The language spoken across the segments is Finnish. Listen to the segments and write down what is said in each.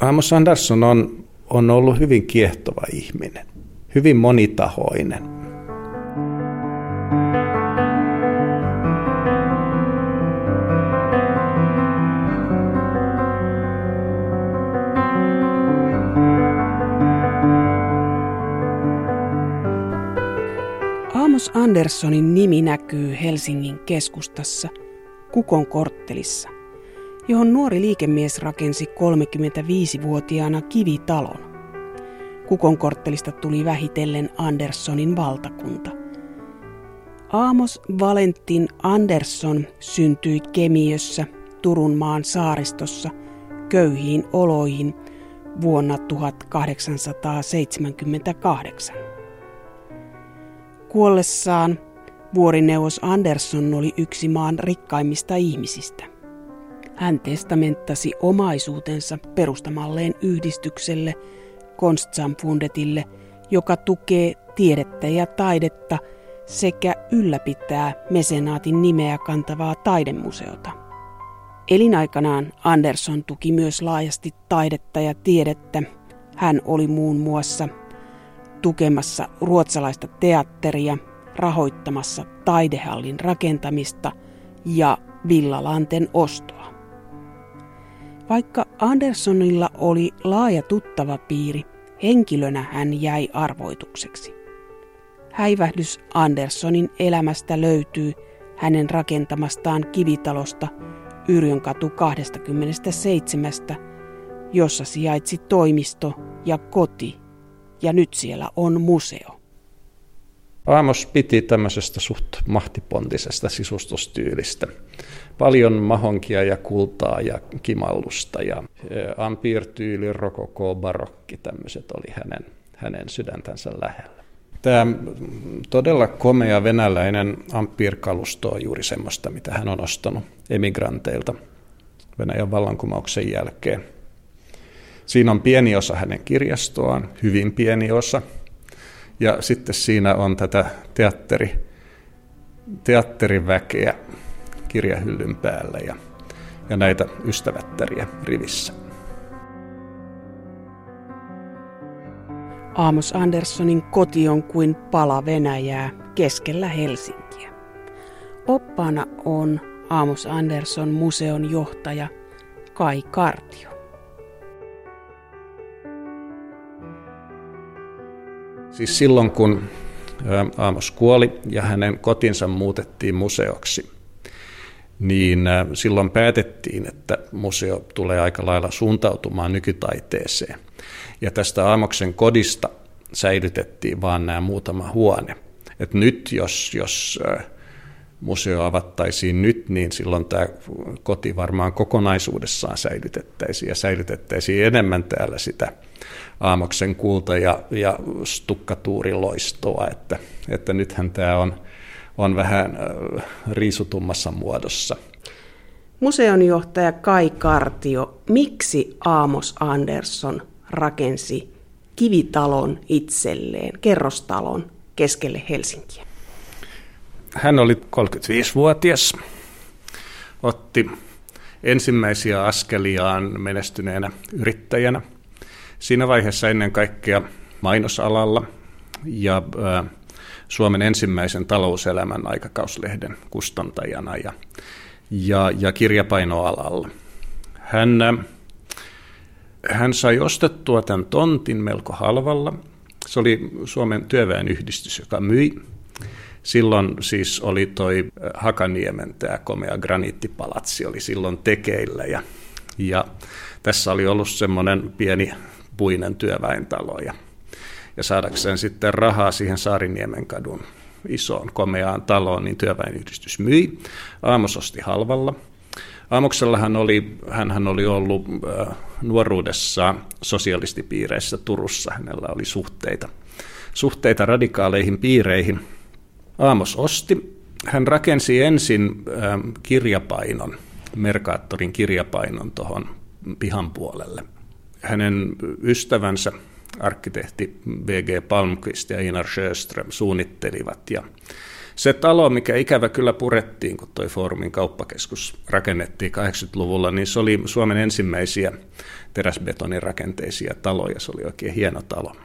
Amos Andersson on, on ollut hyvin kiehtova ihminen, hyvin monitahoinen. Amos Anderssonin nimi näkyy Helsingin keskustassa Kukon korttelissa, johon nuori liikemies rakensi 35-vuotiaana kivitalon. Kukon korttelista tuli vähitellen Anderssonin valtakunta. Amos Valentin Andersson syntyi Kemiössä Turun maan saaristossa köyhiin oloihin vuonna 1878. Kuollessaan vuorineuvos Andersson oli yksi maan rikkaimmista ihmisistä. Hän testamenttasi omaisuutensa perustamalleen yhdistykselle Konstsamfundetille, joka tukee tiedettä ja taidetta sekä ylläpitää mesenaatin nimeä kantavaa taidemuseota. Elinaikanaan Andersson tuki myös laajasti taidetta ja tiedettä. Hän oli muun muassa tukemassa ruotsalaista teatteria, rahoittamassa taidehallin rakentamista ja villalanten ostoa. Vaikka Anderssonilla oli laaja tuttava piiri, henkilönä hän jäi arvoitukseksi. Häivähdys Anderssonin elämästä löytyy hänen rakentamastaan kivitalosta Yrjönkatu 27, jossa sijaitsi toimisto ja koti ja nyt siellä on museo. Aamos piti tämmöisestä suht mahtipontisesta sisustustyylistä. Paljon mahonkia ja kultaa ja kimallusta ja ampirtyyli, rokoko, barokki, tämmöiset oli hänen, hänen sydäntänsä lähellä. Tämä todella komea venäläinen ampirkalusto on juuri semmoista, mitä hän on ostanut emigranteilta Venäjän vallankumouksen jälkeen. Siinä on pieni osa hänen kirjastoaan, hyvin pieni osa. Ja sitten siinä on tätä teatteri, teatteriväkeä kirjahyllyn päällä ja, ja näitä ystävättäriä rivissä. Aamos Anderssonin koti on kuin pala Venäjää keskellä Helsinkiä. Oppaana on Aamos Andersson museon johtaja Kai Kartio. Siis silloin, kun Aamos kuoli ja hänen kotinsa muutettiin museoksi, niin silloin päätettiin, että museo tulee aika lailla suuntautumaan nykytaiteeseen. Ja tästä Aamoksen kodista säilytettiin vain nämä muutama huone. Et nyt, jos, jos museo avattaisiin nyt, niin silloin tämä koti varmaan kokonaisuudessaan säilytettäisiin ja säilytettäisiin enemmän täällä sitä Aamoksen kulta- ja, ja stukkatuuriloistoa, että, että nythän tämä on, on vähän riisutummassa muodossa. Museonjohtaja Kai Kartio, miksi Aamos Andersson rakensi kivitalon itselleen, kerrostalon keskelle Helsinkiä? Hän oli 35-vuotias, otti ensimmäisiä askeliaan menestyneenä yrittäjänä – Siinä vaiheessa ennen kaikkea mainosalalla ja Suomen ensimmäisen talouselämän aikakauslehden kustantajana ja, ja, ja kirjapainoalalla. Hän, hän sai ostettua tämän tontin melko halvalla. Se oli Suomen työväenyhdistys, joka myi. Silloin siis oli toi Hakaniemen tämä komea graniittipalatsi oli silloin tekeillä ja, ja tässä oli ollut semmoinen pieni puinen työväentalo ja, ja saadakseen sitten rahaa siihen Saariniemen kadun isoon komeaan taloon, niin työväenyhdistys myi. Aamos osti halvalla. Aamoksella hän oli, hän oli ollut äh, nuoruudessaan sosialistipiireissä Turussa. Hänellä oli suhteita, suhteita radikaaleihin piireihin. Aamos osti. Hän rakensi ensin äh, kirjapainon, Merkaattorin kirjapainon tuohon pihan puolelle – hänen ystävänsä, arkkitehti V.G. Palmqvist ja Inar Sjöström suunnittelivat ja Se talo, mikä ikävä kyllä purettiin, kun tuo Foorumin kauppakeskus rakennettiin 80-luvulla, niin se oli Suomen ensimmäisiä teräsbetonirakenteisia taloja. Se oli oikein hieno talo.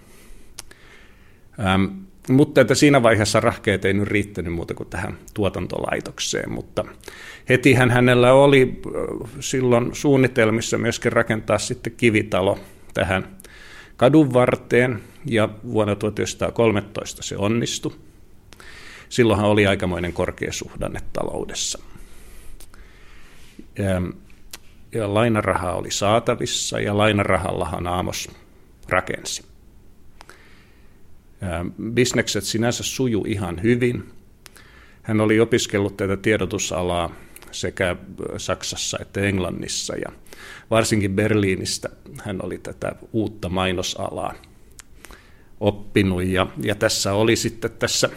Ähm, mutta että siinä vaiheessa rahkeet ei nyt riittänyt muuta kuin tähän tuotantolaitokseen, mutta hetihän hänellä oli silloin suunnitelmissa myöskin rakentaa sitten kivitalo tähän kadun varteen, ja vuonna 1913 se onnistui. Silloinhan oli aikamoinen korkeasuhdanne taloudessa. Ja, ja lainaraha oli saatavissa, ja lainarahallahan Aamos rakensi. Bisnekset sinänsä suju ihan hyvin. Hän oli opiskellut tätä tiedotusalaa sekä Saksassa että Englannissa ja varsinkin Berliinistä hän oli tätä uutta mainosalaa oppinut ja, ja tässä oli sitten tässä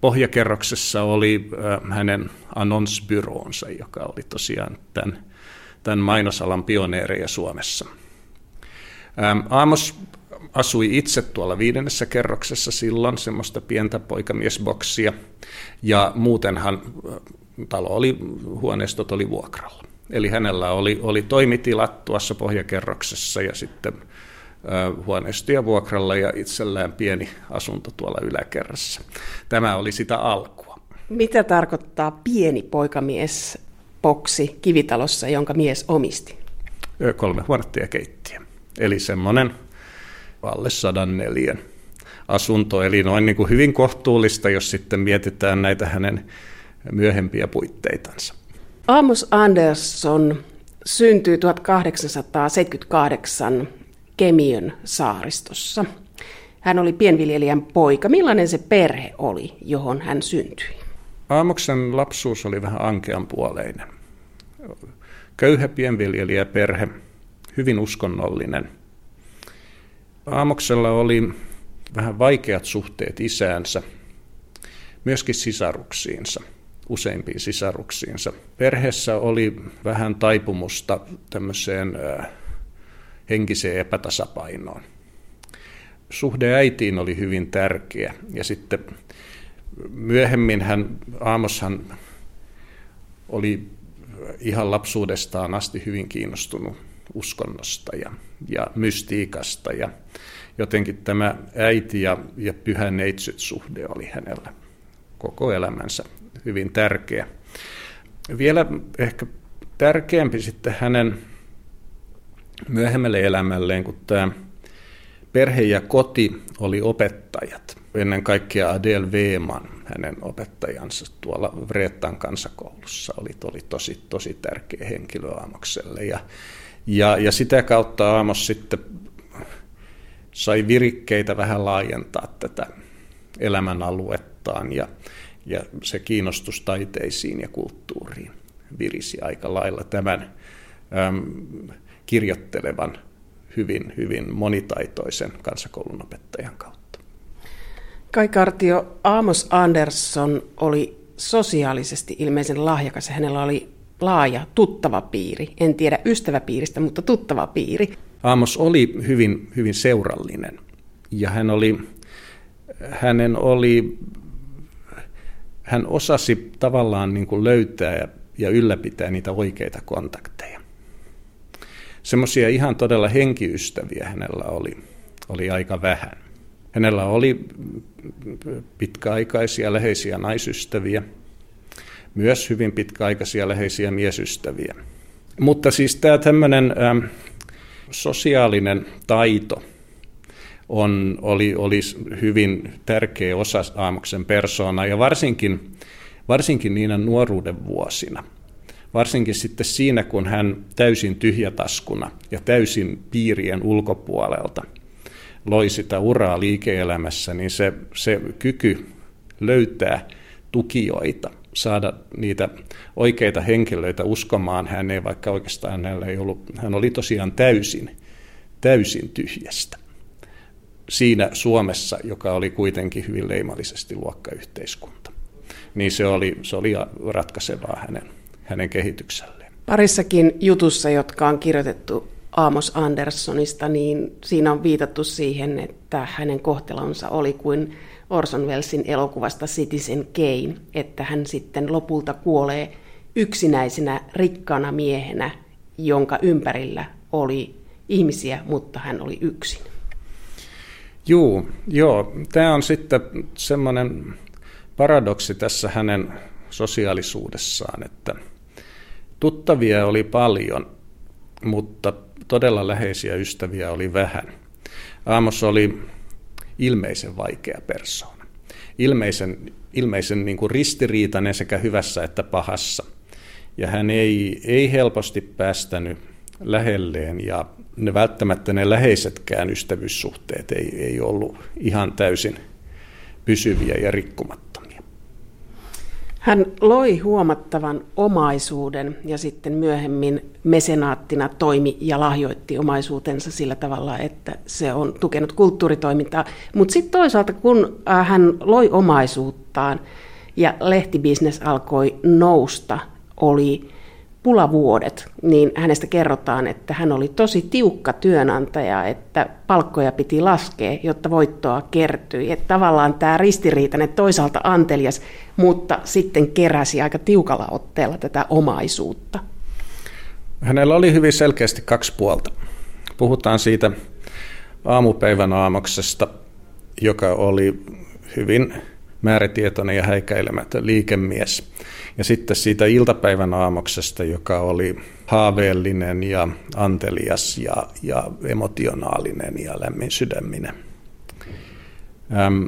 pohjakerroksessa oli hänen annonsbyroonsa, joka oli tosiaan tämän, tämän mainosalan pioneereja Suomessa. Aamos asui itse tuolla viidennessä kerroksessa silloin, semmoista pientä poikamiesboksia, ja muutenhan talo oli, huoneistot oli vuokralla. Eli hänellä oli, oli toimitilat tuossa pohjakerroksessa ja sitten huoneistoja vuokralla ja itsellään pieni asunto tuolla yläkerrassa. Tämä oli sitä alkua. Mitä tarkoittaa pieni poikamies boksi kivitalossa, jonka mies omisti? Kolme huonetta ja keittiö. Eli semmoinen alle sadan neljän asunto, eli noin niin kuin hyvin kohtuullista, jos sitten mietitään näitä hänen myöhempiä puitteitansa. Amos Andersson syntyi 1878 Kemiön saaristossa. Hän oli pienviljelijän poika. Millainen se perhe oli, johon hän syntyi? Aamoksen lapsuus oli vähän ankean puoleinen. Köyhä pienviljelijäperhe, hyvin uskonnollinen – Aamoksella oli vähän vaikeat suhteet isäänsä, myöskin sisaruksiinsa, useimpiin sisaruksiinsa. Perheessä oli vähän taipumusta tämmöiseen henkiseen epätasapainoon. Suhde äitiin oli hyvin tärkeä ja sitten myöhemmin hän, Aamoshan oli ihan lapsuudestaan asti hyvin kiinnostunut uskonnosta ja, ja mystiikasta. Ja jotenkin tämä äiti ja, ja pyhä neitsyt suhde oli hänellä koko elämänsä hyvin tärkeä. Vielä ehkä tärkeämpi sitten hänen myöhemmälle elämälleen, kun tämä perhe ja koti oli opettajat. Ennen kaikkea Adel Veeman, hänen opettajansa tuolla Vreettan kansakoulussa, oli, oli tosi, tosi tärkeä henkilö Aamokselle. Ja ja, ja sitä kautta Aamos sitten sai virikkeitä vähän laajentaa tätä elämän aluettaan ja, ja se kiinnostus taiteisiin ja kulttuuriin virisi aika lailla tämän äm, kirjoittelevan hyvin, hyvin monitaitoisen kansakoulun opettajan kautta. Kai Kartio, Amos Andersson oli sosiaalisesti ilmeisen lahjakas. Hänellä oli laaja tuttava piiri. En tiedä ystäväpiiristä, mutta tuttava piiri. Aamos oli hyvin, hyvin seurallinen ja hän oli, hänen oli, hän osasi tavallaan niin kuin löytää ja, ja ylläpitää niitä oikeita kontakteja. Semmoisia ihan todella henkiystäviä hänellä oli, oli aika vähän. Hänellä oli pitkäaikaisia läheisiä naisystäviä – myös hyvin pitkäaikaisia läheisiä miesystäviä. Mutta siis tämä tämmöinen ähm, sosiaalinen taito on, oli, oli hyvin tärkeä osa Aamoksen persoonaa ja varsinkin, varsinkin niinä nuoruuden vuosina. Varsinkin sitten siinä, kun hän täysin tyhjätaskuna ja täysin piirien ulkopuolelta loi sitä uraa liike-elämässä, niin se, se kyky löytää tukijoita – saada niitä oikeita henkilöitä uskomaan häneen, vaikka oikeastaan hänellä ei ollut, hän oli tosiaan täysin, täysin tyhjästä. Siinä Suomessa, joka oli kuitenkin hyvin leimallisesti luokkayhteiskunta. Niin se oli, se oli ratkaisevaa hänen, hänen kehitykselleen. Parissakin jutussa, jotka on kirjoitettu Amos Anderssonista, niin siinä on viitattu siihen, että hänen kohtelonsa oli kuin Orson Wellesin elokuvasta Citizen Kane, että hän sitten lopulta kuolee yksinäisenä rikkaana miehenä, jonka ympärillä oli ihmisiä, mutta hän oli yksin. Juu, joo. Tämä on sitten semmoinen paradoksi tässä hänen sosiaalisuudessaan, että tuttavia oli paljon, mutta todella läheisiä ystäviä oli vähän. Aamos oli ilmeisen vaikea persoona. Ilmeisen, ilmeisen niin kuin ristiriitainen sekä hyvässä että pahassa. Ja hän ei, ei helposti päästänyt lähelleen ja ne välttämättä ne läheisetkään ystävyyssuhteet ei, ei ollut ihan täysin pysyviä ja rikkumattomia. Hän loi huomattavan omaisuuden ja sitten myöhemmin mesenaattina toimi ja lahjoitti omaisuutensa sillä tavalla, että se on tukenut kulttuuritoimintaa. Mutta sitten toisaalta, kun äh, hän loi omaisuuttaan ja lehtibisnes alkoi nousta, oli pulavuodet, niin hänestä kerrotaan, että hän oli tosi tiukka työnantaja, että palkkoja piti laskea, jotta voittoa kertyi. Että tavallaan tämä ristiriitainen toisaalta antelias, mutta sitten keräsi aika tiukalla otteella tätä omaisuutta. Hänellä oli hyvin selkeästi kaksi puolta. Puhutaan siitä aamupäivän aamuksesta, joka oli hyvin määrätietoinen ja häikäilemätön liikemies – ja sitten siitä iltapäivän aamuksesta, joka oli haaveellinen ja antelias ja, ja emotionaalinen ja lämmin sydäminen. Ähm,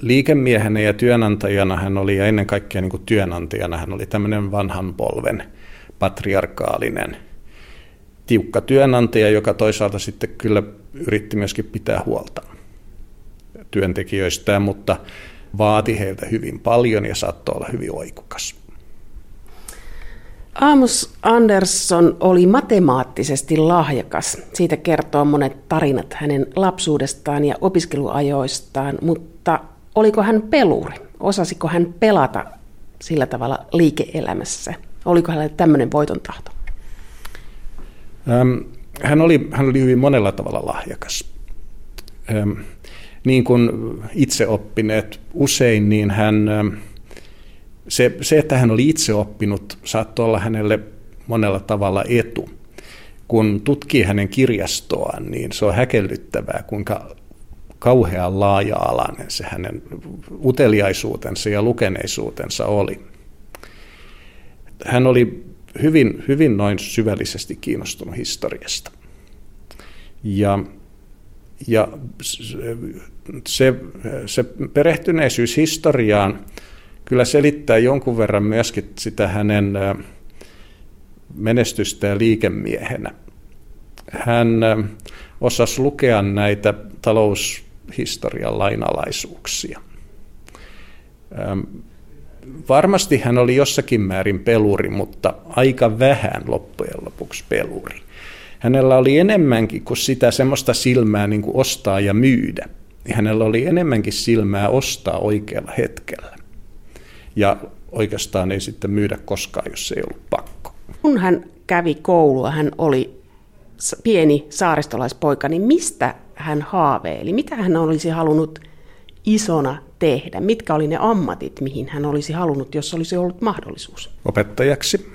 liikemiehenä ja työnantajana hän oli, ja ennen kaikkea niin kuin työnantajana hän oli tämmöinen vanhan polven patriarkaalinen tiukka työnantaja, joka toisaalta sitten kyllä yritti myöskin pitää huolta työntekijöistään, mutta vaati heiltä hyvin paljon ja saattoi olla hyvin oikukas. Amos Andersson oli matemaattisesti lahjakas. Siitä kertoo monet tarinat hänen lapsuudestaan ja opiskeluajoistaan, mutta oliko hän peluri? Osasiko hän pelata sillä tavalla liike-elämässä? Oliko hänellä tämmöinen voiton tahto? hän, oli, hän oli hyvin monella tavalla lahjakas niin kuin itse oppineet usein, niin hän, se, se, että hän oli itse oppinut, saattoi olla hänelle monella tavalla etu. Kun tutkii hänen kirjastoaan, niin se on häkellyttävää, kuinka kauhean laaja-alainen se hänen uteliaisuutensa ja lukeneisuutensa oli. Hän oli hyvin, hyvin noin syvällisesti kiinnostunut historiasta. Ja ja se, se perehtyneisyys historiaan kyllä selittää jonkun verran myöskin sitä hänen menestystä ja liikemiehenä. Hän osasi lukea näitä taloushistorian lainalaisuuksia. Varmasti hän oli jossakin määrin peluri, mutta aika vähän loppujen lopuksi peluri hänellä oli enemmänkin kuin sitä semmoista silmää niin kuin ostaa ja myydä. Hänellä oli enemmänkin silmää ostaa oikealla hetkellä. Ja oikeastaan ei sitten myydä koskaan, jos ei ollut pakko. Kun hän kävi koulua, hän oli pieni saaristolaispoika, niin mistä hän haaveili? Mitä hän olisi halunnut isona tehdä? Mitkä oli ne ammatit, mihin hän olisi halunnut, jos olisi ollut mahdollisuus? Opettajaksi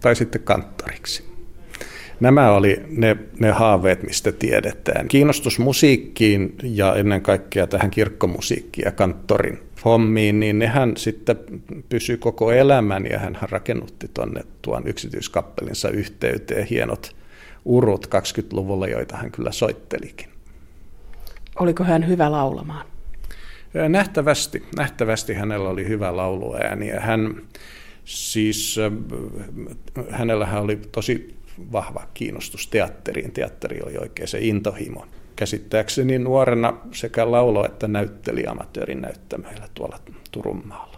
tai sitten kanttoriksi. Nämä oli ne, ne haaveet, mistä tiedetään. Kiinnostus musiikkiin ja ennen kaikkea tähän kirkkomusiikkiin ja kanttorin hommiin, niin nehän sitten pysyi koko elämän ja hän rakennutti tuonne tuon yksityiskappelinsa yhteyteen hienot urut 20-luvulla, joita hän kyllä soittelikin. Oliko hän hyvä laulamaan? Nähtävästi, nähtävästi hänellä oli hyvä lauluääni ja hän siis, hänellähän oli tosi vahva kiinnostus teatteriin. Teatteri oli oikein se intohimo. Käsittääkseni nuorena sekä laulo- että näytteli amatöörin näyttämöillä tuolla Turunmaalla.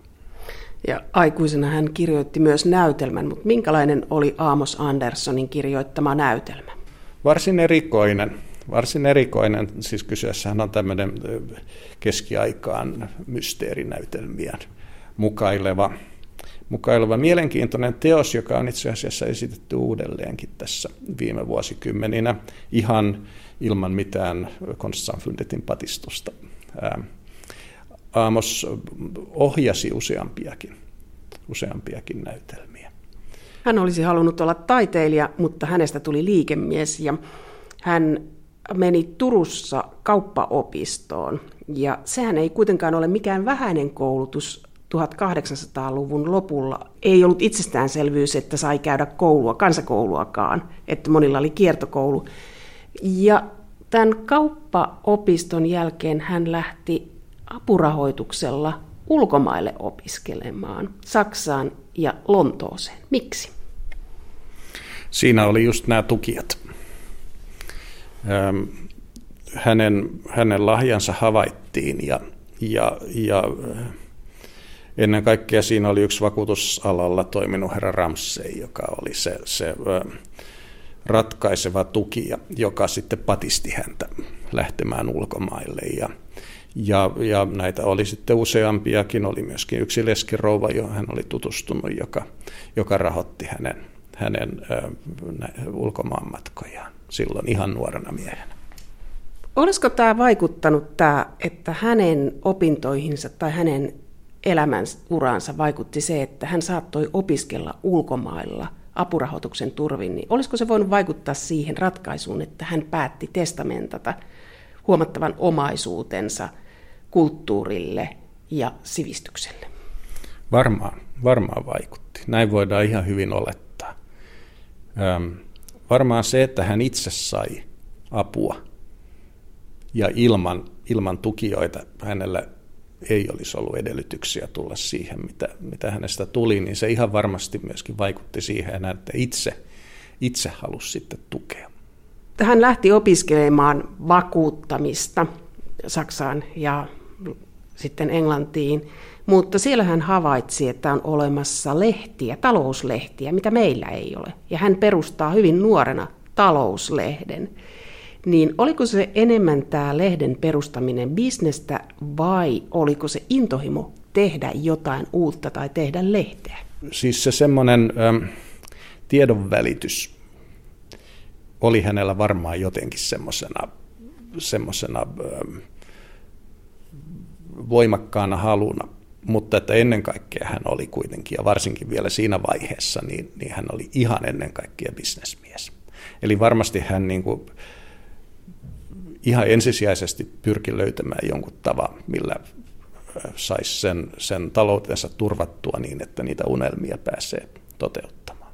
Ja aikuisena hän kirjoitti myös näytelmän, mutta minkälainen oli Aamos Anderssonin kirjoittama näytelmä? Varsin erikoinen. Varsin erikoinen, siis kyseessähän on tämmöinen keskiaikaan mysteerinäytelmien mukaileva mukaileva mielenkiintoinen teos, joka on itse asiassa esitetty uudelleenkin tässä viime vuosikymmeninä ihan ilman mitään konstsamfundetin patistusta. Aamos ohjasi useampiakin, useampiakin näytelmiä. Hän olisi halunnut olla taiteilija, mutta hänestä tuli liikemies ja hän meni Turussa kauppaopistoon. Ja sehän ei kuitenkaan ole mikään vähäinen koulutus 1800-luvun lopulla. Ei ollut itsestäänselvyys, että sai käydä koulua, kansakouluakaan, että monilla oli kiertokoulu. Ja tämän kauppaopiston jälkeen hän lähti apurahoituksella ulkomaille opiskelemaan, Saksaan ja Lontooseen. Miksi? Siinä oli just nämä tukijat. Hänen, hänen lahjansa havaittiin ja, ja, ja ennen kaikkea siinä oli yksi vakuutusalalla toiminut herra Ramsey, joka oli se, se ratkaiseva tukija, joka sitten patisti häntä lähtemään ulkomaille. Ja, ja, ja näitä oli sitten useampiakin, oli myöskin yksi leskirouva, johon hän oli tutustunut, joka, joka rahoitti hänen, hänen ulkomaanmatkojaan silloin ihan nuorena miehenä. Olisiko tämä vaikuttanut tämä, että hänen opintoihinsa tai hänen elämän uraansa vaikutti se, että hän saattoi opiskella ulkomailla apurahoituksen turvin, niin olisiko se voinut vaikuttaa siihen ratkaisuun, että hän päätti testamentata huomattavan omaisuutensa kulttuurille ja sivistykselle? Varmaan, varmaan vaikutti. Näin voidaan ihan hyvin olettaa. Öm, varmaan se, että hän itse sai apua ja ilman, ilman tukijoita hänellä ei olisi ollut edellytyksiä tulla siihen, mitä, mitä hänestä tuli, niin se ihan varmasti myöskin vaikutti siihen, että itse, itse halusi sitten tukea. Hän lähti opiskelemaan vakuuttamista Saksaan ja sitten Englantiin, mutta siellä hän havaitsi, että on olemassa lehtiä, talouslehtiä, mitä meillä ei ole. Ja hän perustaa hyvin nuorena talouslehden niin oliko se enemmän tämä lehden perustaminen bisnestä vai oliko se intohimo tehdä jotain uutta tai tehdä lehteä? Siis se semmoinen ähm, tiedonvälitys oli hänellä varmaan jotenkin semmoisena semmosena, ähm, voimakkaana haluna, mutta että ennen kaikkea hän oli kuitenkin, ja varsinkin vielä siinä vaiheessa, niin, niin hän oli ihan ennen kaikkea bisnesmies. Eli varmasti hän niin kuin, ihan ensisijaisesti pyrki löytämään jonkun tavan, millä saisi sen, sen taloutensa turvattua niin, että niitä unelmia pääsee toteuttamaan.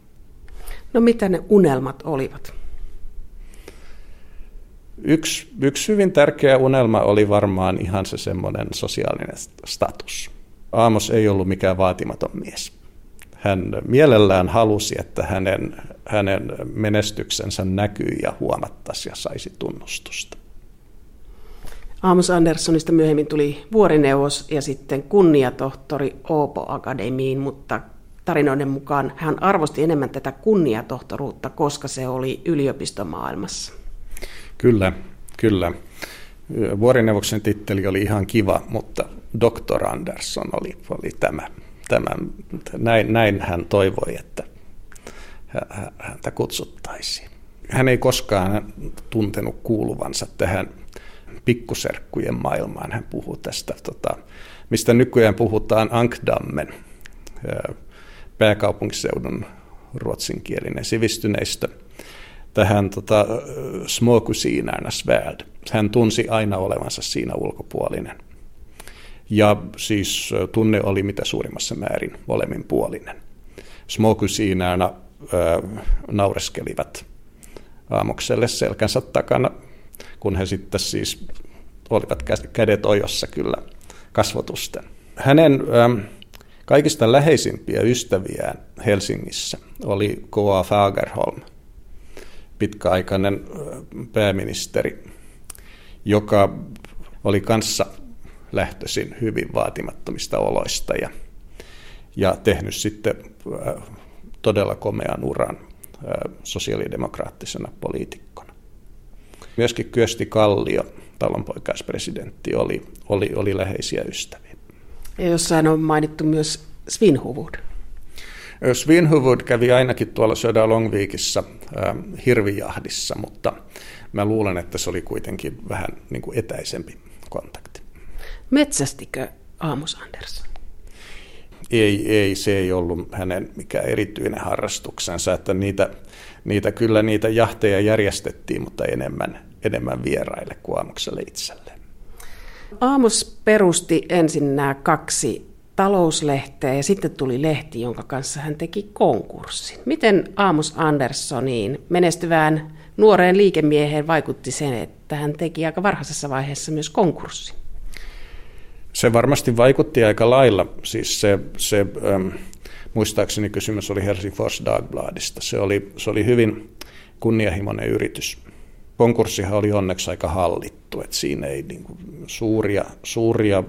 No mitä ne unelmat olivat? Yksi, yksi hyvin tärkeä unelma oli varmaan ihan se semmoinen sosiaalinen status. Aamos ei ollut mikään vaatimaton mies. Hän mielellään halusi, että hänen, hänen menestyksensä näkyy ja huomattaisi ja saisi tunnustusta. Amos Anderssonista myöhemmin tuli vuorineuvos ja sitten kunniatohtori Oopo Akademiin, mutta tarinoiden mukaan hän arvosti enemmän tätä kunniatohtoruutta, koska se oli yliopistomaailmassa. Kyllä, kyllä. Vuorineuvoksen titteli oli ihan kiva, mutta Dr. Andersson oli, oli tämä. tämä näin, näin hän toivoi, että häntä kutsuttaisiin. Hän ei koskaan tuntenut kuuluvansa tähän pikkuserkkujen maailmaan. Hän puhuu tästä, tota, mistä nykyään puhutaan Ankdammen, pääkaupunkiseudun ruotsinkielinen sivistyneistö, tähän tota, småkusinärnas värld. Hän tunsi aina olevansa siinä ulkopuolinen. Ja siis tunne oli mitä suurimmassa määrin molemminpuolinen. Småkusinärna naureskelivat aamukselle selkänsä takana kun he sitten siis olivat kädet ojossa kyllä kasvotusten. Hänen ähm, kaikista läheisimpiä ystäviään Helsingissä oli K.A. Fagerholm, pitkäaikainen äh, pääministeri, joka oli kanssa lähtöisin hyvin vaatimattomista oloista ja, ja tehnyt sitten äh, todella komean uran äh, sosiaalidemokraattisena poliitikkona. Myöskin Kyösti Kallio, talonpoikaispresidentti, oli, oli, oli läheisiä ystäviä. Ja jossain on mainittu myös Svinhuvud. Svinhuvud kävi ainakin tuolla Södä Longviikissa äh, hirvijahdissa, mutta mä luulen, että se oli kuitenkin vähän niin kuin etäisempi kontakti. Metsästikö Amos Andersson? Ei, ei, se ei ollut hänen mikään erityinen harrastuksensa, että niitä, niitä kyllä niitä jahteja järjestettiin, mutta enemmän, enemmän vieraille kuin aamukselle itselleen. Aamus perusti ensin nämä kaksi talouslehteä ja sitten tuli lehti, jonka kanssa hän teki konkurssin. Miten Amos Anderssoniin, menestyvään nuoreen liikemieheen, vaikutti sen, että hän teki aika varhaisessa vaiheessa myös konkurssin? Se varmasti vaikutti aika lailla. Siis se, se ähm, muistaakseni kysymys oli Helsingfors Dagbladista. Se oli, se oli hyvin kunnianhimoinen yritys. Konkurssihan oli onneksi aika hallittu, että siinä ei niin kuin suuria, suuria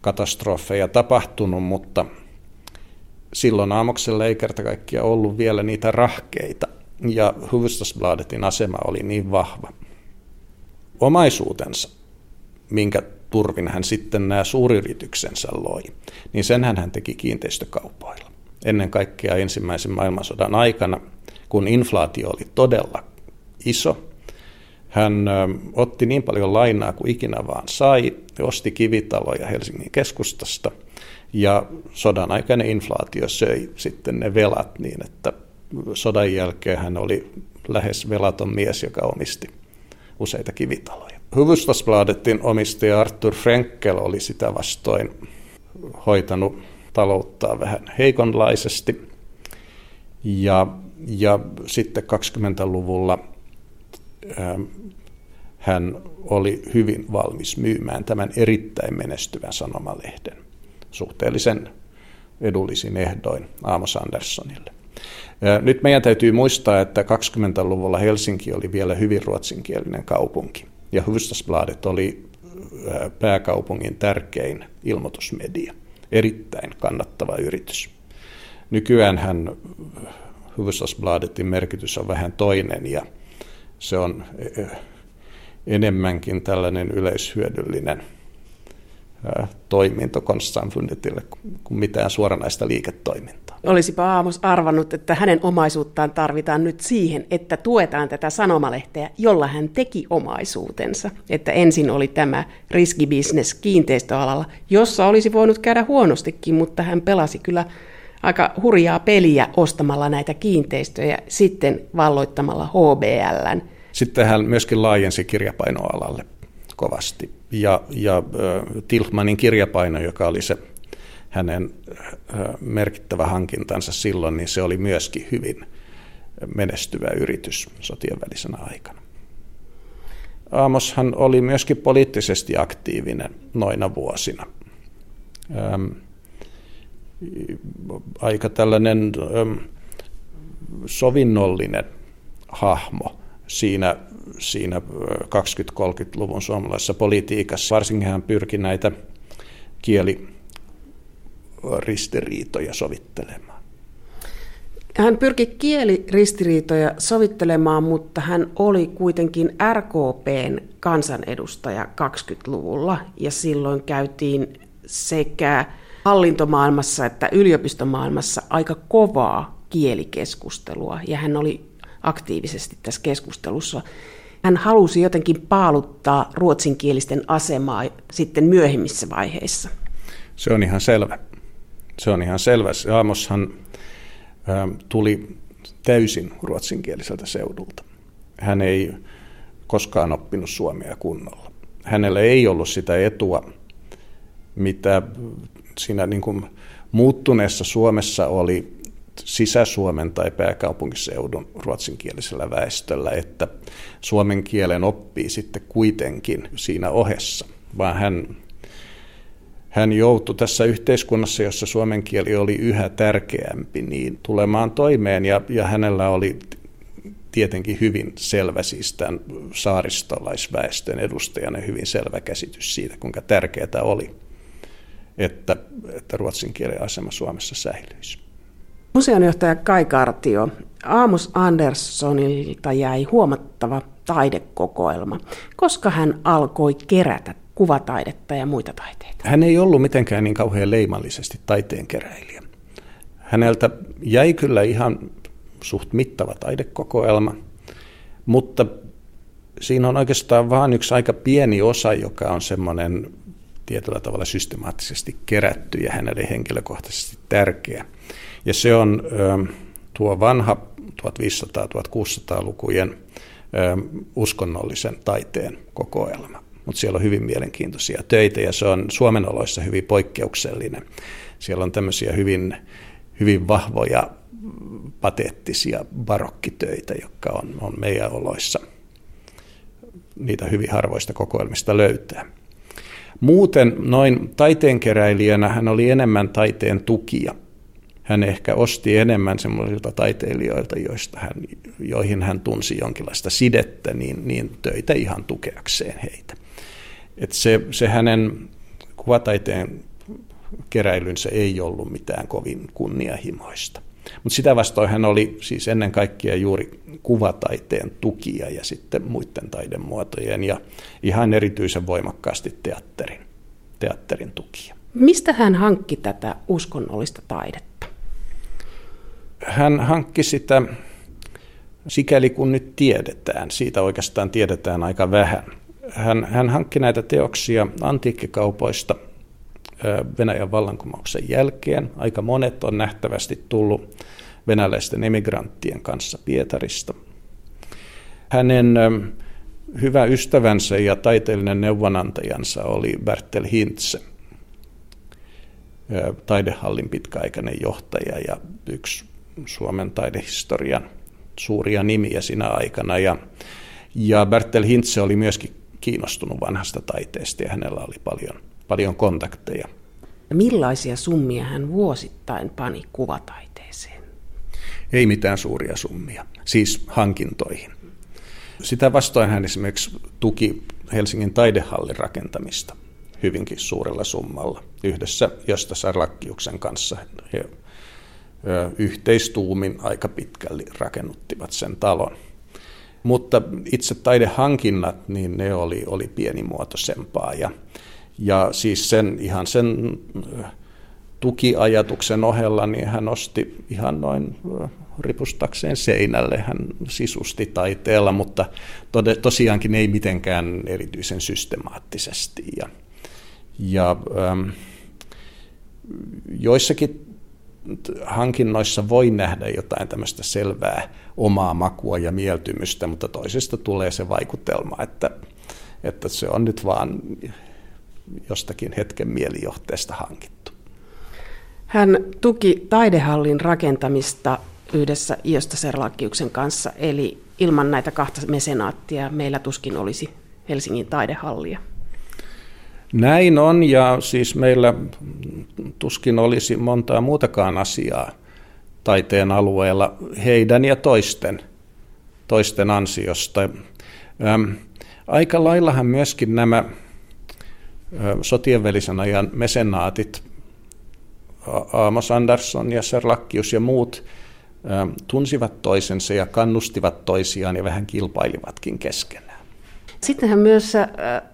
katastrofeja tapahtunut, mutta silloin Aamoksella ei kerta kaikkiaan ollut vielä niitä rahkeita, ja Hufvudstadsbladetin asema oli niin vahva. Omaisuutensa, minkä turvin hän sitten nämä suuryrityksensä loi, niin sen hän teki kiinteistökaupoilla. Ennen kaikkea ensimmäisen maailmansodan aikana, kun inflaatio oli todella iso, hän otti niin paljon lainaa kuin ikinä vaan sai, osti kivitaloja Helsingin keskustasta ja sodan aikainen inflaatio söi sitten ne velat niin, että sodan jälkeen hän oli lähes velaton mies, joka omisti useita kivitaloja. Hufvudstadsbladetin omistaja Arthur Frenkel oli sitä vastoin hoitanut talouttaa vähän heikonlaisesti. Ja, ja sitten 20-luvulla ähm, hän oli hyvin valmis myymään tämän erittäin menestyvän sanomalehden suhteellisen edullisin ehdoin Amos Anderssonille. Nyt meidän täytyy muistaa, että 20-luvulla Helsinki oli vielä hyvin ruotsinkielinen kaupunki ja Hufvudstadsbladet oli pääkaupungin tärkein ilmoitusmedia. Erittäin kannattava yritys. Nykyään hän Hufvudstadsbladetin merkitys on vähän toinen ja se on enemmänkin tällainen yleishyödyllinen toiminto konstsamfundetille kuin mitään suoranaista liiketoimintaa. Olisipa Aamos arvannut, että hänen omaisuuttaan tarvitaan nyt siihen, että tuetaan tätä sanomalehteä, jolla hän teki omaisuutensa. Että ensin oli tämä riskibisnes kiinteistöalalla, jossa olisi voinut käydä huonostikin, mutta hän pelasi kyllä aika hurjaa peliä ostamalla näitä kiinteistöjä, sitten valloittamalla HBLn sitten hän myöskin laajensi kirjapainoalalle kovasti. Ja, ja Tilmanin kirjapaino, joka oli se hänen merkittävä hankintansa silloin, niin se oli myöskin hyvin menestyvä yritys sotien välisenä aikana. Aamoshan oli myöskin poliittisesti aktiivinen noina vuosina. Aika tällainen sovinnollinen hahmo siinä, siinä 20-30-luvun suomalaisessa politiikassa. Varsinkin hän pyrki näitä kieliristiriitoja sovittelemaan. Hän pyrki kieliristiriitoja sovittelemaan, mutta hän oli kuitenkin RKPn kansanedustaja 20-luvulla ja silloin käytiin sekä hallintomaailmassa että yliopistomaailmassa aika kovaa kielikeskustelua ja hän oli aktiivisesti tässä keskustelussa. Hän halusi jotenkin paaluttaa ruotsinkielisten asemaa sitten myöhemmissä vaiheissa. Se on ihan selvä. Se on ihan selvä. Aamoshan tuli täysin ruotsinkieliseltä seudulta. Hän ei koskaan oppinut suomea kunnolla. Hänellä ei ollut sitä etua, mitä siinä niin kuin muuttuneessa Suomessa oli Sisä-Suomen tai pääkaupunkiseudun ruotsinkielisellä väestöllä, että suomen kielen oppii sitten kuitenkin siinä ohessa, vaan hän, hän joutui tässä yhteiskunnassa, jossa suomen kieli oli yhä tärkeämpi, niin tulemaan toimeen ja, ja hänellä oli tietenkin hyvin selvä, siis tämän saaristolaisväestön edustajana hyvin selvä käsitys siitä, kuinka tärkeää oli, että, että ruotsin kielen asema Suomessa säilyisi. Museonjohtaja Kai Kartio, Aamus Anderssonilta jäi huomattava taidekokoelma, koska hän alkoi kerätä kuvataidetta ja muita taiteita. Hän ei ollut mitenkään niin kauhean leimallisesti taiteenkeräilijä. Häneltä jäi kyllä ihan suht mittava taidekokoelma, mutta siinä on oikeastaan vain yksi aika pieni osa, joka on semmoinen tietyllä tavalla systemaattisesti kerätty ja hänelle henkilökohtaisesti tärkeä. Ja se on tuo vanha 1500-1600-lukujen uskonnollisen taiteen kokoelma. Mutta siellä on hyvin mielenkiintoisia töitä ja se on Suomen oloissa hyvin poikkeuksellinen. Siellä on tämmöisiä hyvin, hyvin vahvoja pateettisia barokkitöitä, jotka on, on meidän oloissa. Niitä hyvin harvoista kokoelmista löytää. Muuten noin taiteenkeräilijänä hän oli enemmän taiteen tukia. Hän ehkä osti enemmän semmoisilta taiteilijoilta, joista hän, joihin hän tunsi jonkinlaista sidettä, niin, niin töitä ihan tukeakseen heitä. Et se, se hänen kuvataiteen keräilynsä ei ollut mitään kovin kunnianhimoista. Mutta sitä vastoin hän oli siis ennen kaikkea juuri kuvataiteen tukija ja sitten muiden taidemuotojen ja ihan erityisen voimakkaasti teatterin, teatterin tukija. Mistä hän hankki tätä uskonnollista taidetta? Hän hankki sitä, sikäli kun nyt tiedetään, siitä oikeastaan tiedetään aika vähän. Hän, hän hankki näitä teoksia antiikkikaupoista Venäjän vallankumouksen jälkeen. Aika monet on nähtävästi tullut venäläisten emigranttien kanssa Pietarista. Hänen hyvä ystävänsä ja taiteellinen neuvonantajansa oli Bertel Hintze, taidehallin pitkäaikainen johtaja ja yksi Suomen taidehistorian suuria nimiä siinä aikana. Ja, ja Bertel Hintze oli myöskin kiinnostunut vanhasta taiteesta ja hänellä oli paljon paljon kontakteja. Millaisia summia hän vuosittain pani kuvataiteeseen? Ei mitään suuria summia, siis hankintoihin. Sitä vastoin hän esimerkiksi tuki Helsingin taidehallin rakentamista hyvinkin suurella summalla yhdessä Josta Sarlakkiuksen kanssa. He yhteistuumin aika pitkälle rakennuttivat sen talon. Mutta itse taidehankinnat, niin ne oli, oli pienimuotoisempaa ja ja siis sen, ihan sen äh, tukiajatuksen ohella niin hän nosti ihan noin äh, ripustakseen seinälle. Hän sisusti taiteella, mutta tosiaankin ei mitenkään erityisen systemaattisesti. Ja, ja ähm, joissakin hankinnoissa voi nähdä jotain tämmöistä selvää omaa makua ja mieltymystä, mutta toisesta tulee se vaikutelma, että, että se on nyt vaan jostakin hetken mielijohteesta hankittu. Hän tuki taidehallin rakentamista yhdessä Iosta Serlakiuksen kanssa, eli ilman näitä kahta mesenaattia meillä tuskin olisi Helsingin taidehallia. Näin on, ja siis meillä tuskin olisi montaa muutakaan asiaa taiteen alueella heidän ja toisten, toisten ansiosta. Ähm, aika laillahan myöskin nämä sotien välisen ajan mesenaatit, Amos Andersson ja Serlakkius ja muut, tunsivat toisensa ja kannustivat toisiaan ja vähän kilpailivatkin keskenään. Sitten hän myös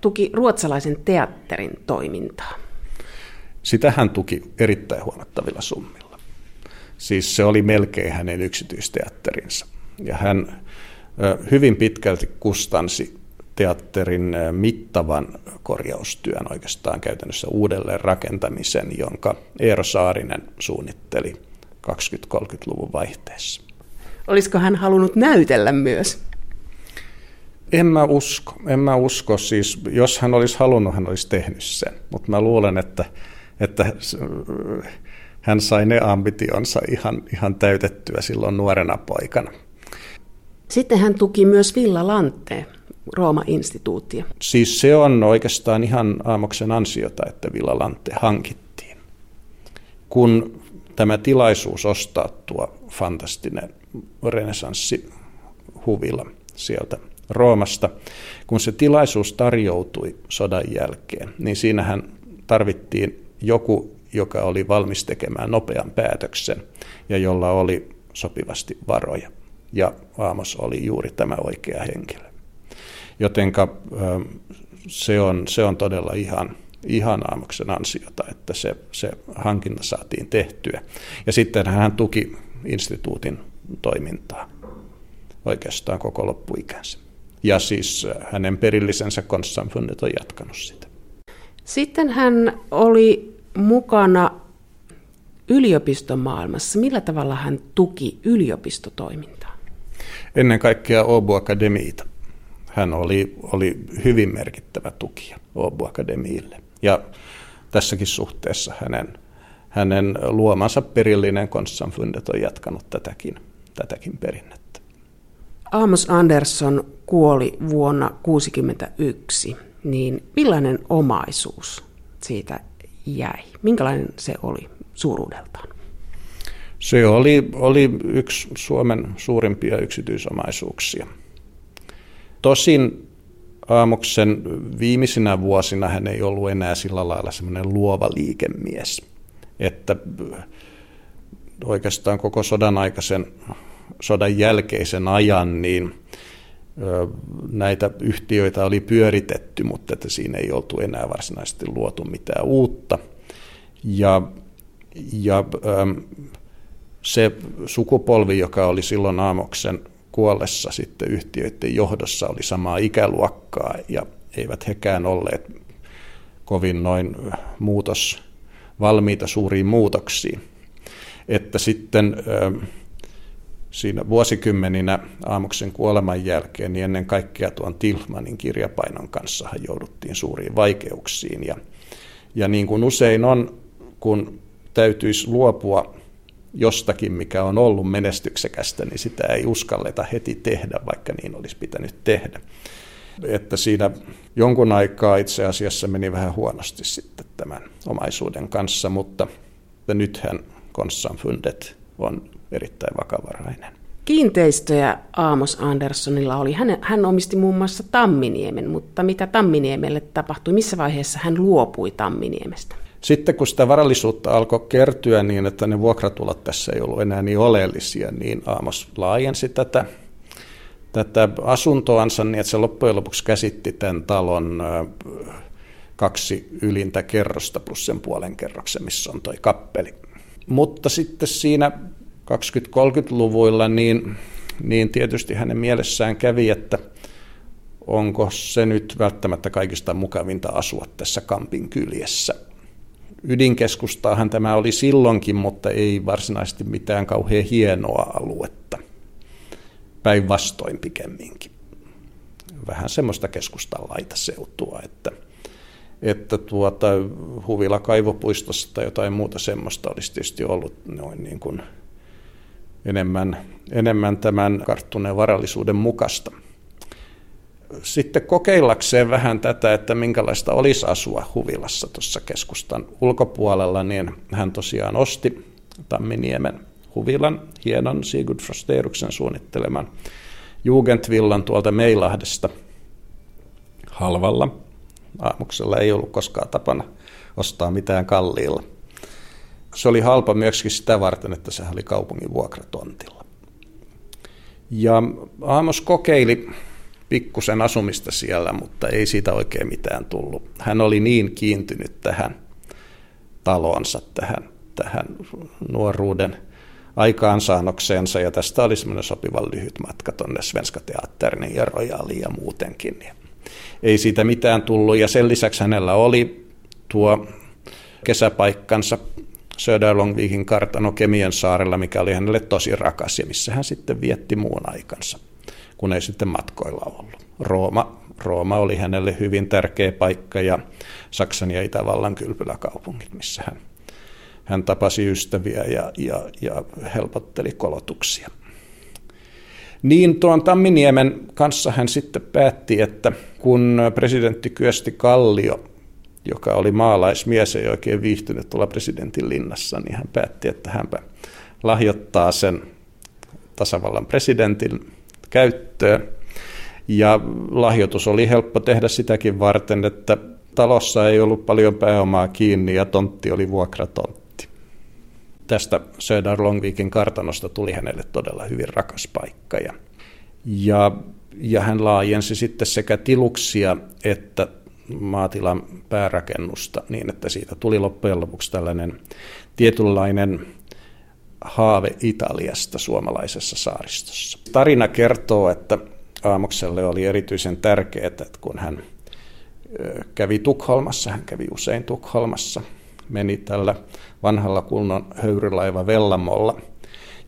tuki ruotsalaisen teatterin toimintaa. Sitä hän tuki erittäin huomattavilla summilla. Siis se oli melkein hänen yksityisteatterinsa. Ja hän hyvin pitkälti kustansi teatterin mittavan korjaustyön oikeastaan käytännössä uudelleen rakentamisen, jonka Eero Saarinen suunnitteli 20-30-luvun vaihteessa. Olisiko hän halunnut näytellä myös? En mä usko. En mä usko. Siis, jos hän olisi halunnut, hän olisi tehnyt sen. Mutta mä luulen, että, että hän sai ne ambitionsa ihan, ihan täytettyä silloin nuorena poikana. Sitten hän tuki myös Villa Lanteen Rooma-instituuttia. Siis se on oikeastaan ihan Aamoksen ansiota, että Villa Lante hankittiin. Kun tämä tilaisuus ostaa tuo fantastinen renessanssihuvila sieltä Roomasta, kun se tilaisuus tarjoutui sodan jälkeen, niin siinähän tarvittiin joku, joka oli valmis tekemään nopean päätöksen ja jolla oli sopivasti varoja. Ja Aamos oli juuri tämä oikea henkilö. Jotenka se on, se on todella ihan ihan Aamoksen ansiota, että se, se hankinta saatiin tehtyä. Ja sitten hän tuki instituutin toimintaa oikeastaan koko loppuikänsä. Ja siis hänen perillisensä Konstanfundet on jatkanut sitä. Sitten hän oli mukana yliopistomaailmassa. Millä tavalla hän tuki yliopistotoimintaa? Ennen kaikkea Åbo Akademiita. Hän oli, oli hyvin merkittävä tukija Åbo Akademiille. Ja tässäkin suhteessa hänen, hänen luomansa perillinen Konstsamfundet on jatkanut tätäkin, tätäkin perinnettä. Amos Andersson kuoli vuonna 1961, niin millainen omaisuus siitä jäi? Minkälainen se oli suuruudeltaan? Se oli, oli yksi Suomen suurimpia yksityisomaisuuksia. Tosin Aamuksen viimeisinä vuosina hän ei ollut enää sillä lailla semmoinen luova liikemies, että oikeastaan koko sodan aikaisen, sodan jälkeisen ajan, niin näitä yhtiöitä oli pyöritetty, mutta että siinä ei oltu enää varsinaisesti luotu mitään uutta. Ja, ja se sukupolvi, joka oli silloin Aamoksen kuollessa sitten yhtiöiden johdossa oli samaa ikäluokkaa ja eivät hekään olleet kovin noin muutos valmiita suuriin muutoksiin. Että sitten siinä vuosikymmeninä Aamuksen kuoleman jälkeen, niin ennen kaikkea tuon Tilmanin kirjapainon kanssa jouduttiin suuriin vaikeuksiin. Ja, ja niin kuin usein on, kun täytyisi luopua jostakin, mikä on ollut menestyksekästä, niin sitä ei uskalleta heti tehdä, vaikka niin olisi pitänyt tehdä. Että siinä jonkun aikaa itse asiassa meni vähän huonosti sitten tämän omaisuuden kanssa, mutta nythän Konstanfundet on erittäin vakavarainen. Kiinteistöjä Aamos Anderssonilla oli. Hän, hän omisti muun muassa Tamminiemen, mutta mitä Tamminiemelle tapahtui? Missä vaiheessa hän luopui Tamminiemestä? Sitten kun sitä varallisuutta alkoi kertyä niin, että ne vuokratulot tässä ei ollut enää niin oleellisia, niin Aamos laajensi tätä, tätä asuntoansa niin, että se loppujen lopuksi käsitti tämän talon kaksi ylintä kerrosta plus sen puolen kerroksen, missä on toi kappeli. Mutta sitten siinä 20-30-luvuilla niin, niin tietysti hänen mielessään kävi, että onko se nyt välttämättä kaikista mukavinta asua tässä Kampin kyljessä ydinkeskustaahan tämä oli silloinkin, mutta ei varsinaisesti mitään kauhean hienoa aluetta. Päinvastoin pikemminkin. Vähän semmoista keskustan laitaseutua, että, että tuota, huvila kaivopuistossa tai jotain muuta semmoista olisi tietysti ollut noin niin kuin enemmän, enemmän tämän karttuneen varallisuuden mukaista sitten kokeillakseen vähän tätä, että minkälaista olisi asua huvilassa tuossa keskustan ulkopuolella, niin hän tosiaan osti Tamminiemen huvilan, hienon Sigurd Frosteruksen suunnitteleman Jugendvillan tuolta Meilahdesta halvalla. Aamuksella ei ollut koskaan tapana ostaa mitään kalliilla. Se oli halpa myöskin sitä varten, että se oli kaupungin vuokratontilla. Ja Aamos kokeili pikkusen asumista siellä, mutta ei siitä oikein mitään tullut. Hän oli niin kiintynyt tähän talonsa, tähän, tähän nuoruuden aikaansaannokseensa, ja tästä oli semmoinen sopivan lyhyt matka tuonne Svenska Teatterin ja Royaliin ja muutenkin. Ja ei siitä mitään tullut, ja sen lisäksi hänellä oli tuo kesäpaikkansa Söderlongvikin kartano Kemien saarella, mikä oli hänelle tosi rakas ja missä hän sitten vietti muun aikansa kun ei sitten matkoilla ollut. Rooma, Rooma oli hänelle hyvin tärkeä paikka ja Saksan ja Itävallan kylpyläkaupungit, missä hän, hän tapasi ystäviä ja, ja, ja helpotteli kolotuksia. Niin tuon Tamminiemen kanssa hän sitten päätti, että kun presidentti Kyösti Kallio, joka oli maalaismies ja oikein viihtynyt tuolla presidentin linnassa, niin hän päätti, että hänpä lahjoittaa sen tasavallan presidentin käyttöön. Ja lahjoitus oli helppo tehdä sitäkin varten, että talossa ei ollut paljon pääomaa kiinni ja tontti oli vuokratontti. Tästä Söder Longvikin kartanosta tuli hänelle todella hyvin rakas paikka. Ja, ja, ja hän laajensi sitten sekä tiluksia että maatilan päärakennusta niin, että siitä tuli loppujen lopuksi tällainen tietynlainen haave Italiasta suomalaisessa saaristossa. Tarina kertoo, että Aamokselle oli erityisen tärkeää, että kun hän kävi Tukholmassa, hän kävi usein Tukholmassa, meni tällä vanhalla kunnon höyrylaiva Vellamolla,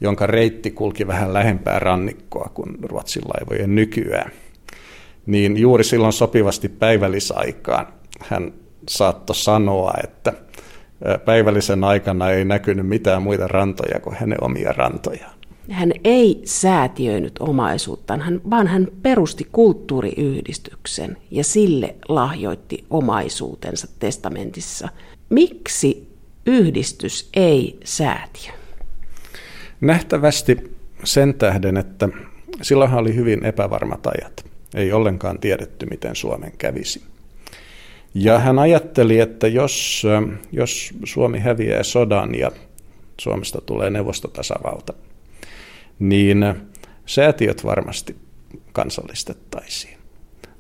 jonka reitti kulki vähän lähempää rannikkoa kuin Ruotsin laivojen nykyään. Niin juuri silloin sopivasti päivällisaikaan hän saattoi sanoa, että päivällisen aikana ei näkynyt mitään muita rantoja kuin hänen omia rantojaan. Hän ei säätiöinyt omaisuuttaan, vaan hän perusti kulttuuriyhdistyksen ja sille lahjoitti omaisuutensa testamentissa. Miksi yhdistys ei säätiö? Nähtävästi sen tähden, että silloinhan oli hyvin epävarmat ajat. Ei ollenkaan tiedetty, miten Suomen kävisi. Ja hän ajatteli, että jos, jos Suomi häviää sodan ja Suomesta tulee neuvostotasavalta, niin säätiöt varmasti kansallistettaisiin.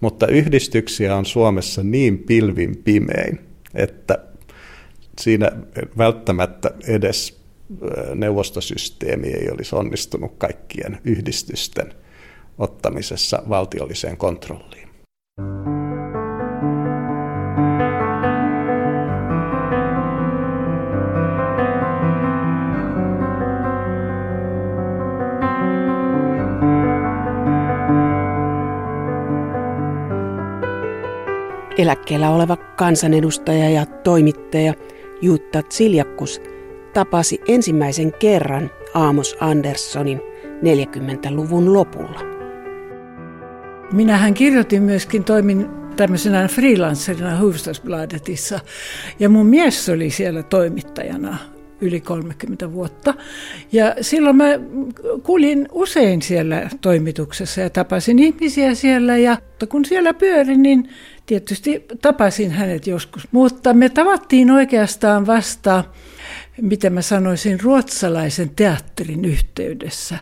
Mutta yhdistyksiä on Suomessa niin pilvin pimein, että siinä välttämättä edes neuvostosysteemi ei olisi onnistunut kaikkien yhdistysten ottamisessa valtiolliseen kontrolliin. Eläkkeellä oleva kansanedustaja ja toimittaja Jutta Tsiljakkus tapasi ensimmäisen kerran Aamos Anderssonin 40-luvun lopulla. Minähän kirjoitin myöskin, toimin tämmöisenä freelancerina Hufvudstadsbladetissa ja mun mies oli siellä toimittajana yli 30 vuotta. Ja silloin mä kuljin usein siellä toimituksessa ja tapasin ihmisiä siellä ja kun siellä pyörin, niin tietysti tapasin hänet joskus. Mutta me tavattiin oikeastaan vasta, miten mä sanoisin, ruotsalaisen teatterin yhteydessä.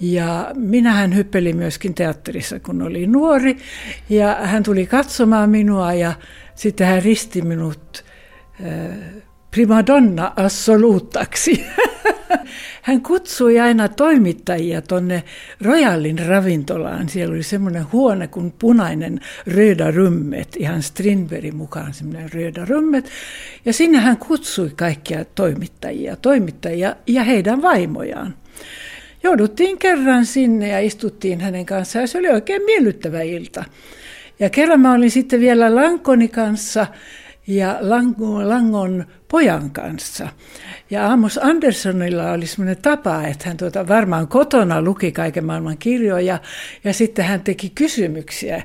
Ja minähän hyppelin myöskin teatterissa, kun oli nuori. Ja hän tuli katsomaan minua ja sitten hän risti minut äh, primadonna assoluuttaksi. Hän kutsui aina toimittajia tuonne Royalin ravintolaan. Siellä oli semmoinen huone kuin punainen Röda Rummet, ihan Strindbergin mukaan semmoinen Röda Rummet. Ja sinne hän kutsui kaikkia toimittajia, toimittajia ja heidän vaimojaan. Jouduttiin kerran sinne ja istuttiin hänen kanssaan ja se oli oikein miellyttävä ilta. Ja kerran mä olin sitten vielä Lankoni kanssa ja Langon pojan kanssa. Ja Amos Anderssonilla oli sellainen tapa, että hän tuota varmaan kotona luki kaiken maailman kirjoja ja sitten hän teki kysymyksiä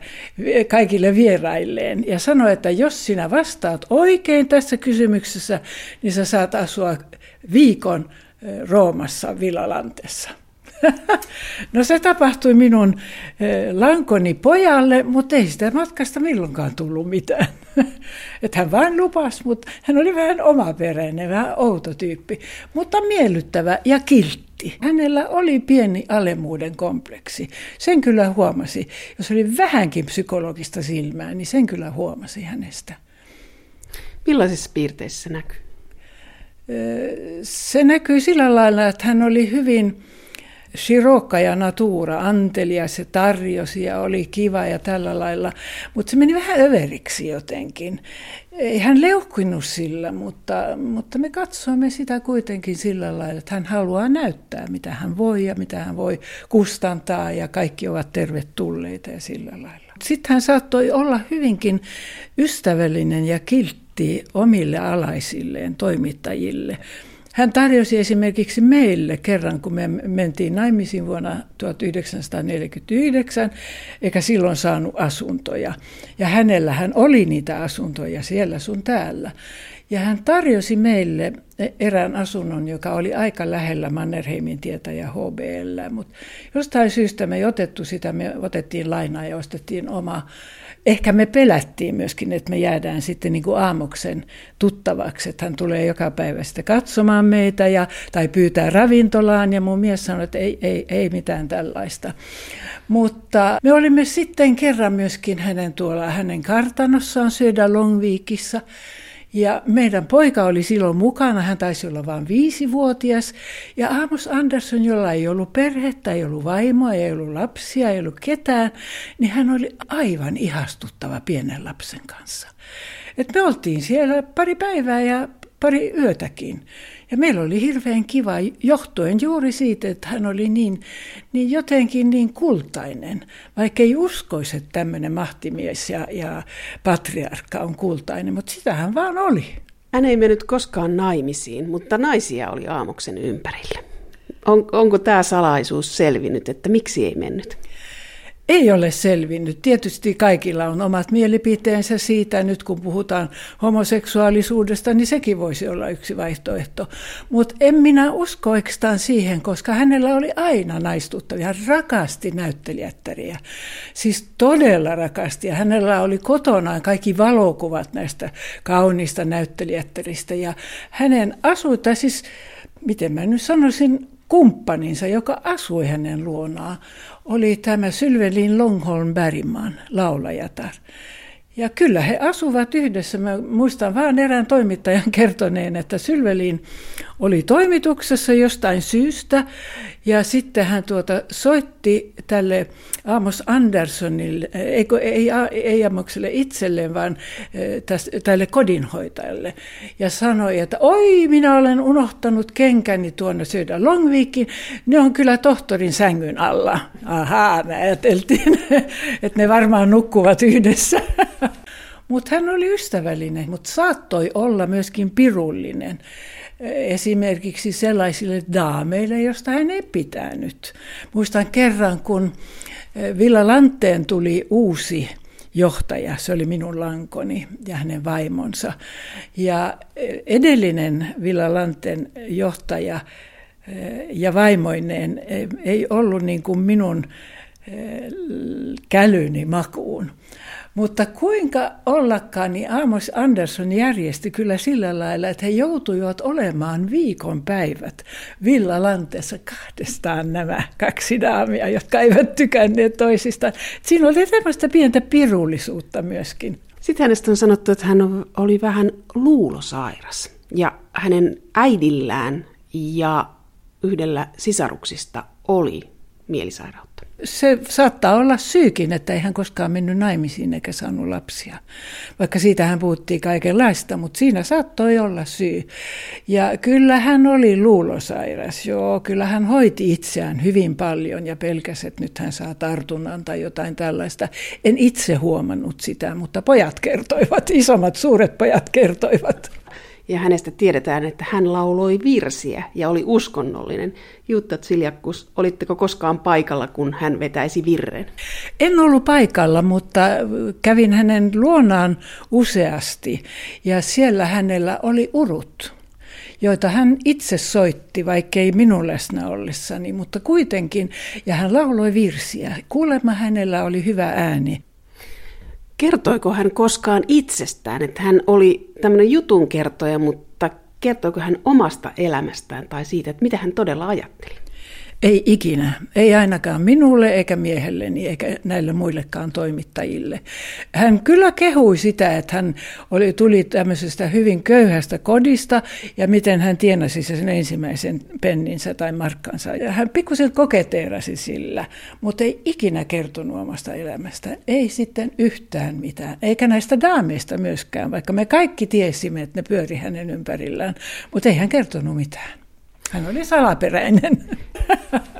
kaikille vierailleen ja sanoi, että jos sinä vastaat oikein tässä kysymyksessä, niin sä saat asua viikon Roomassa Villalantessa. No se tapahtui minun eh, lankoni pojalle, mutta ei sitä matkasta milloinkaan tullut mitään. Että hän vain lupasi, mutta hän oli vähän omaperäinen, vähän outo tyyppi, mutta miellyttävä ja kiltti. Hänellä oli pieni alemuuden kompleksi. Sen kyllä huomasi. Jos oli vähänkin psykologista silmää, niin sen kyllä huomasi hänestä. Millaisissa piirteissä se näkyy? Eh, se näkyy sillä lailla, että hän oli hyvin Shiroka ja Natura, Antelia se tarjosi ja oli kiva ja tällä lailla, mutta se meni vähän överiksi jotenkin. Ei hän leukkinut sillä, mutta, mutta me katsoimme sitä kuitenkin sillä lailla, että hän haluaa näyttää, mitä hän voi ja mitä hän voi kustantaa ja kaikki ovat tervetulleita ja sillä lailla. Sitten hän saattoi olla hyvinkin ystävällinen ja kiltti omille alaisilleen, toimittajille. Hän tarjosi esimerkiksi meille kerran, kun me mentiin naimisiin vuonna 1949, eikä silloin saanut asuntoja. Ja hänellä hän oli niitä asuntoja siellä sun täällä. Ja hän tarjosi meille erään asunnon, joka oli aika lähellä Mannerheimin tietä ja HBL, mutta jostain syystä me ei otettu sitä, me otettiin lainaa ja ostettiin oma ehkä me pelättiin myöskin, että me jäädään sitten niin kuin aamuksen tuttavaksi, että hän tulee joka päivä sitten katsomaan meitä ja, tai pyytää ravintolaan ja mun mies sanoi, että ei, ei, ei mitään tällaista. Mutta me olimme sitten kerran myöskin hänen tuolla hänen kartanossaan Södä Longviikissa ja meidän poika oli silloin mukana, hän taisi olla vain viisivuotias. Ja Amos Andersson, jolla ei ollut perhettä, ei ollut vaimoa, ei ollut lapsia, ei ollut ketään, niin hän oli aivan ihastuttava pienen lapsen kanssa. Et me oltiin siellä pari päivää ja pari yötäkin. Ja meillä oli hirveän kiva johtuen juuri siitä, että hän oli niin, niin jotenkin niin kultainen. Vaikka ei uskoisi, että tämmöinen mahtimies ja, ja patriarkka on kultainen, mutta sitä hän vaan oli. Hän ei mennyt koskaan naimisiin, mutta naisia oli Aamoksen ympärillä. On, onko tämä salaisuus selvinnyt, että miksi ei mennyt? Ei ole selvinnyt. Tietysti kaikilla on omat mielipiteensä siitä, nyt kun puhutaan homoseksuaalisuudesta, niin sekin voisi olla yksi vaihtoehto. Mutta en minä usko oikeastaan siihen, koska hänellä oli aina naistuttavia. Hän rakasti näyttelijättäriä. Siis todella rakasti. Ja hänellä oli kotonaan kaikki valokuvat näistä kauniista näyttelijättäristä. Ja hänen asuita, siis miten mä nyt sanoisin, kumppaninsa, joka asui hänen luonaan, oli tämä Sylvelin Longholm Bergman, laulajatar. Ja kyllä he asuvat yhdessä. Mä muistan vaan erään toimittajan kertoneen, että Sylvelin oli toimituksessa jostain syystä ja sitten hän tuota soitti tälle Amos Anderssonille, ei, ei, ei Amokselle itselleen, vaan täs, tälle kodinhoitajalle. Ja sanoi, että oi, minä olen unohtanut kenkäni tuonne Södä Longviikin, ne on kyllä tohtorin sängyn alla. Ahaa, me ajateltiin, että ne varmaan nukkuvat yhdessä. Mutta hän oli ystävällinen, mutta saattoi olla myöskin pirullinen esimerkiksi sellaisille daameille, josta hän ei pitänyt. Muistan kerran, kun eh, Villa Lanteen tuli uusi johtaja, se oli minun lankoni ja hänen vaimonsa. Ja eh, edellinen Villa Lanteen johtaja eh, ja vaimoineen ei ollut niin kuin minun kälyni makuun. Mutta kuinka ollakaan, niin Amos Andersson järjesti kyllä sillä lailla, että he joutuivat olemaan viikon päivät Villa Lantessa kahdestaan nämä kaksi daamia, jotka eivät tykänneet toisistaan. Siinä oli tämmöistä pientä pirullisuutta myöskin. Sitten hänestä on sanottu, että hän oli vähän luulosairas. Ja hänen äidillään ja yhdellä sisaruksista oli mielisairautta se saattaa olla syykin, että ei hän koskaan mennyt naimisiin eikä saanut lapsia. Vaikka siitä hän puhuttiin kaikenlaista, mutta siinä saattoi olla syy. Ja kyllä hän oli luulosairas, joo, kyllä hän hoiti itseään hyvin paljon ja pelkäsi, että nyt hän saa tartunnan tai jotain tällaista. En itse huomannut sitä, mutta pojat kertoivat, isommat suuret pojat kertoivat ja hänestä tiedetään, että hän lauloi virsiä ja oli uskonnollinen. Jutta Tsiljakkus, olitteko koskaan paikalla, kun hän vetäisi virren? En ollut paikalla, mutta kävin hänen luonaan useasti ja siellä hänellä oli urut joita hän itse soitti, vaikkei minun läsnä ollessani, mutta kuitenkin, ja hän lauloi virsiä. Kuulemma hänellä oli hyvä ääni. Kertoiko hän koskaan itsestään, että hän oli tämmöinen jutunkertoja, mutta kertoiko hän omasta elämästään tai siitä, että mitä hän todella ajatteli? Ei ikinä. Ei ainakaan minulle eikä miehelleni eikä näille muillekaan toimittajille. Hän kyllä kehui sitä, että hän oli, tuli tämmöisestä hyvin köyhästä kodista ja miten hän tienasi sen ensimmäisen penninsä tai markkansa. Ja hän pikkusen koketeerasi sillä, mutta ei ikinä kertonut omasta elämästä. Ei sitten yhtään mitään. Eikä näistä daameista myöskään, vaikka me kaikki tiesimme, että ne pyöri hänen ympärillään. Mutta ei hän kertonut mitään. Hän oli salaperäinen.